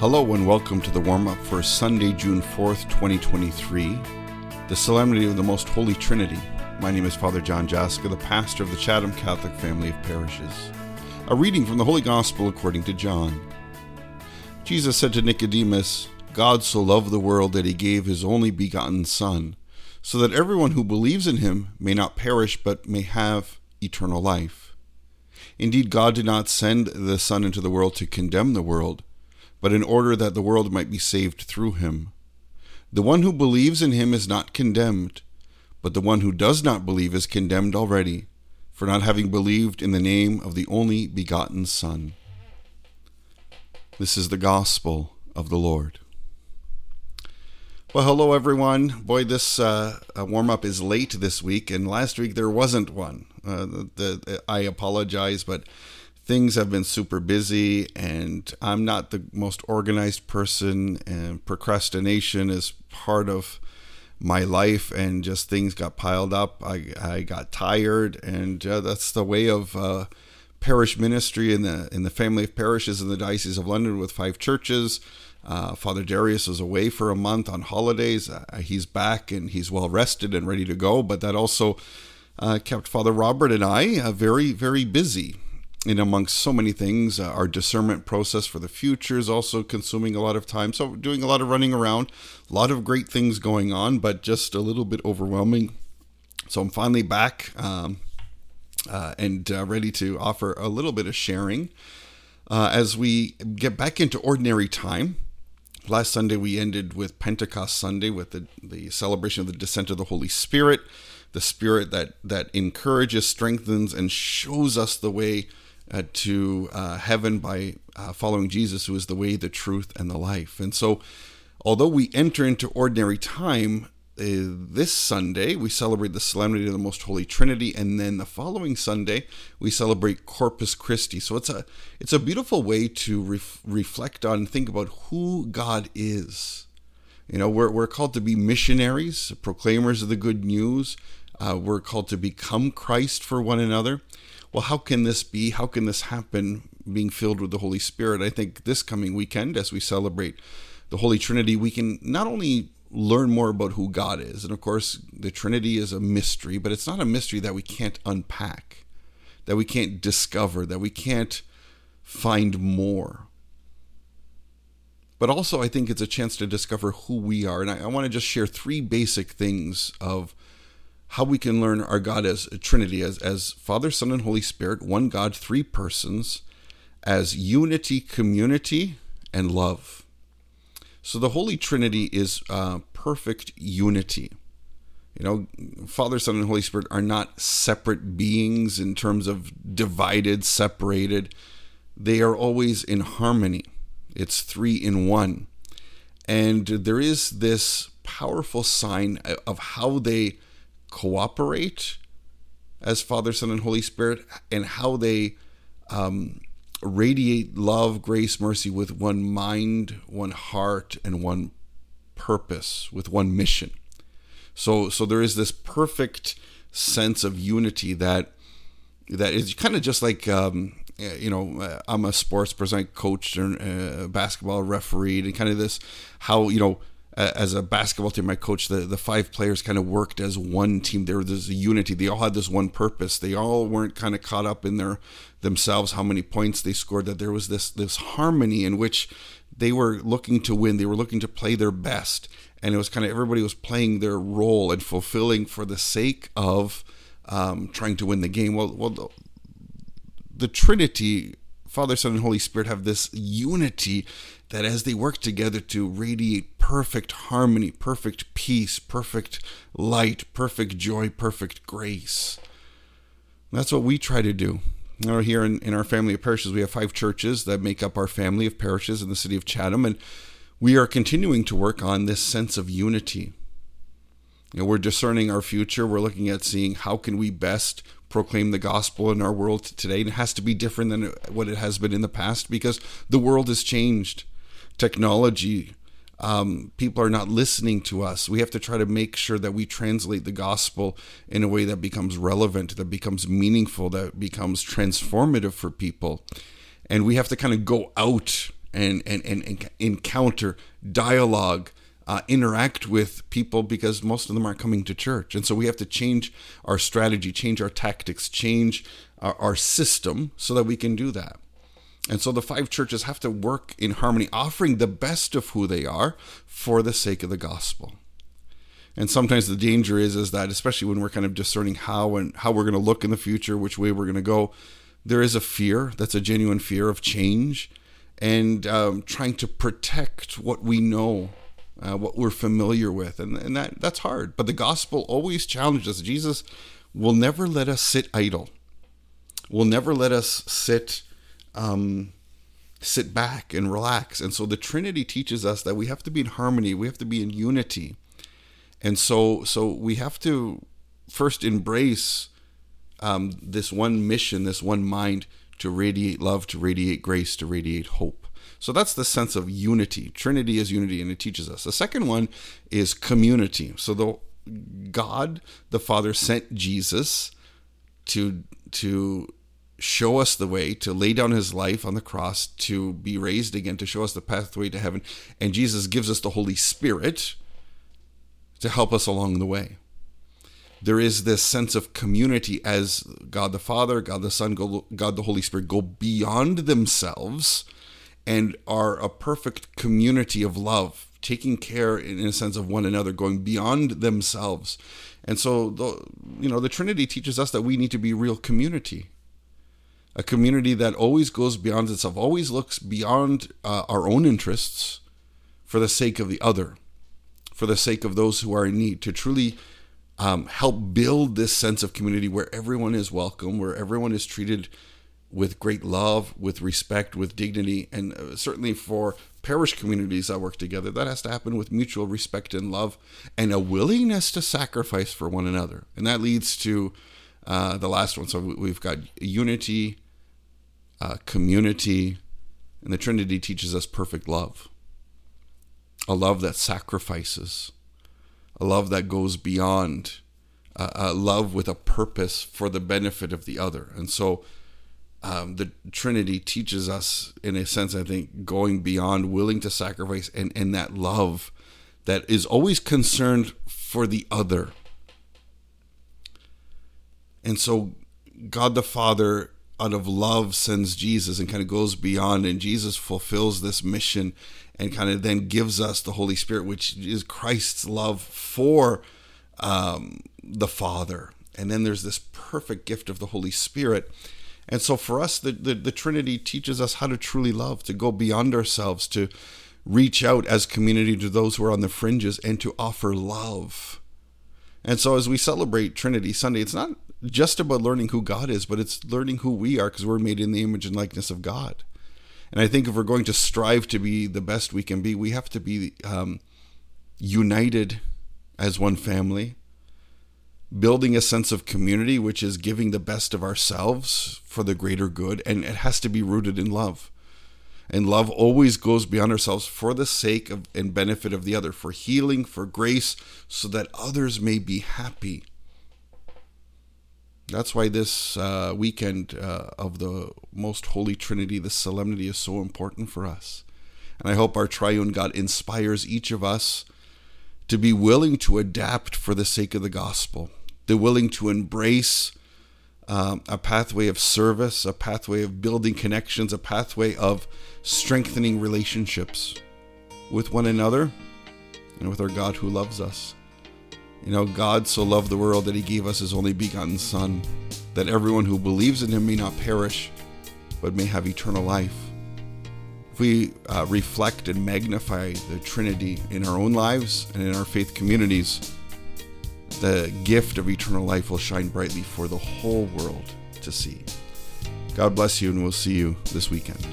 Hello and welcome to the warm up for Sunday, June 4th, 2023, the Solemnity of the Most Holy Trinity. My name is Father John Jaska, the pastor of the Chatham Catholic family of parishes. A reading from the Holy Gospel according to John. Jesus said to Nicodemus, God so loved the world that he gave his only begotten Son, so that everyone who believes in him may not perish but may have eternal life. Indeed, God did not send the Son into the world to condemn the world but in order that the world might be saved through him. The one who believes in him is not condemned, but the one who does not believe is condemned already, for not having believed in the name of the only begotten Son. This is the gospel of the Lord. Well, hello everyone. Boy, this uh, warm up is late this week, and last week there wasn't one. Uh, the, the, I apologize, but things have been super busy and I'm not the most organized person and procrastination is part of my life and just things got piled up. I, I got tired and uh, that's the way of uh, parish ministry in the in the family of parishes in the Diocese of London with five churches. Uh, Father Darius was away for a month on holidays. Uh, he's back and he's well rested and ready to go. But that also uh, kept Father Robert and I uh, very, very busy and amongst so many things, uh, our discernment process for the future is also consuming a lot of time. So, doing a lot of running around, a lot of great things going on, but just a little bit overwhelming. So, I'm finally back um, uh, and uh, ready to offer a little bit of sharing uh, as we get back into ordinary time. Last Sunday, we ended with Pentecost Sunday with the, the celebration of the descent of the Holy Spirit, the Spirit that, that encourages, strengthens, and shows us the way uh, to uh, heaven by uh, following Jesus, who is the way, the truth, and the life. And so, although we enter into ordinary time, uh, this Sunday we celebrate the Solemnity of the Most Holy Trinity, and then the following Sunday we celebrate Corpus Christi. So it's a it's a beautiful way to ref- reflect on, think about who God is. You know, we're we're called to be missionaries, proclaimers of the good news. Uh, we're called to become Christ for one another well, how can this be? How can this happen being filled with the Holy Spirit? I think this coming weekend, as we celebrate the Holy Trinity, we can not only learn more about who God is, and of course, the Trinity is a mystery, but it's not a mystery that we can't unpack, that we can't discover, that we can't find more. But also, I think it's a chance to discover who we are. And I, I want to just share three basic things of how we can learn our God as a Trinity, as, as Father, Son, and Holy Spirit, one God, three persons, as unity, community, and love. So the Holy Trinity is uh, perfect unity. You know, Father, Son, and Holy Spirit are not separate beings in terms of divided, separated. They are always in harmony. It's three in one. And there is this powerful sign of how they cooperate as Father, Son, and Holy Spirit, and how they um, radiate love, grace, mercy with one mind, one heart, and one purpose, with one mission. So, so there is this perfect sense of unity that that is kind of just like um, you know I'm a sports person, I coached and uh, basketball referee, and kind of this how you know as a basketball team, my coach, the, the five players kind of worked as one team. There was a unity. They all had this one purpose. They all weren't kind of caught up in their themselves, how many points they scored. That there was this this harmony in which they were looking to win. They were looking to play their best, and it was kind of everybody was playing their role and fulfilling for the sake of um, trying to win the game. Well, well, the, the Trinity Father, Son, and Holy Spirit have this unity that as they work together to radiate perfect harmony, perfect peace, perfect light, perfect joy, perfect grace. That's what we try to do. Know, here in, in our family of parishes, we have five churches that make up our family of parishes in the city of Chatham, and we are continuing to work on this sense of unity. You know, we're discerning our future. We're looking at seeing how can we best proclaim the gospel in our world today. And It has to be different than what it has been in the past because the world has changed. Technology, um, people are not listening to us. We have to try to make sure that we translate the gospel in a way that becomes relevant, that becomes meaningful, that becomes transformative for people. And we have to kind of go out and, and, and, and encounter, dialogue, uh, interact with people because most of them aren't coming to church. And so we have to change our strategy, change our tactics, change our, our system so that we can do that. And so the five churches have to work in harmony, offering the best of who they are for the sake of the gospel. And sometimes the danger is is that especially when we're kind of discerning how and how we're going to look in the future, which way we're going to go, there is a fear that's a genuine fear of change and um, trying to protect what we know uh, what we're familiar with. And, and that that's hard. But the gospel always challenges us. Jesus will never let us sit idle. Will never let us sit um, sit back and relax. And so the trinity teaches us that we have to be in harmony. We have to be in unity. And so so we have to first embrace um, this one mission, this one mind to radiate love, to radiate grace, to radiate hope. So that's the sense of unity. Trinity is unity, and it teaches us. The second one is community. So the God, the Father, sent Jesus to to show us the way, to lay down His life on the cross, to be raised again, to show us the pathway to heaven, and Jesus gives us the Holy Spirit to help us along the way there is this sense of community as God the Father, God the Son, God the Holy Spirit go beyond themselves and are a perfect community of love, taking care in a sense of one another, going beyond themselves. And so, the, you know, the Trinity teaches us that we need to be real community. A community that always goes beyond itself, always looks beyond uh, our own interests for the sake of the other, for the sake of those who are in need, to truly um, help build this sense of community where everyone is welcome, where everyone is treated with great love, with respect, with dignity, and uh, certainly for parish communities that work together, that has to happen with mutual respect and love and a willingness to sacrifice for one another. And that leads to uh, the last one. So we've got unity, uh, community, and the Trinity teaches us perfect love a love that sacrifices a love that goes beyond, uh, a love with a purpose for the benefit of the other. And so um, the Trinity teaches us, in a sense, I think, going beyond, willing to sacrifice, and, and that love that is always concerned for the other. And so God the Father out of love sends Jesus and kind of goes beyond and Jesus fulfills this mission and kind of then gives us the Holy Spirit which is Christ's love for um, the Father and then there's this perfect gift of the Holy Spirit and so for us the, the, the Trinity teaches us how to truly love to go beyond ourselves to reach out as community to those who are on the fringes and to offer love and so as we celebrate Trinity Sunday it's not just about learning who God is, but it's learning who we are because we're made in the image and likeness of God. And I think if we're going to strive to be the best we can be, we have to be um, united as one family, building a sense of community, which is giving the best of ourselves for the greater good. And it has to be rooted in love. And love always goes beyond ourselves for the sake of and benefit of the other, for healing, for grace, so that others may be happy that's why this uh, weekend uh, of the Most Holy Trinity, the solemnity, is so important for us. And I hope our triune God inspires each of us to be willing to adapt for the sake of the gospel, to willing to embrace um, a pathway of service, a pathway of building connections, a pathway of strengthening relationships with one another and with our God who loves us. You know, God so loved the world that he gave us his only begotten Son, that everyone who believes in him may not perish, but may have eternal life. If we uh, reflect and magnify the Trinity in our own lives and in our faith communities, the gift of eternal life will shine brightly for the whole world to see. God bless you, and we'll see you this weekend.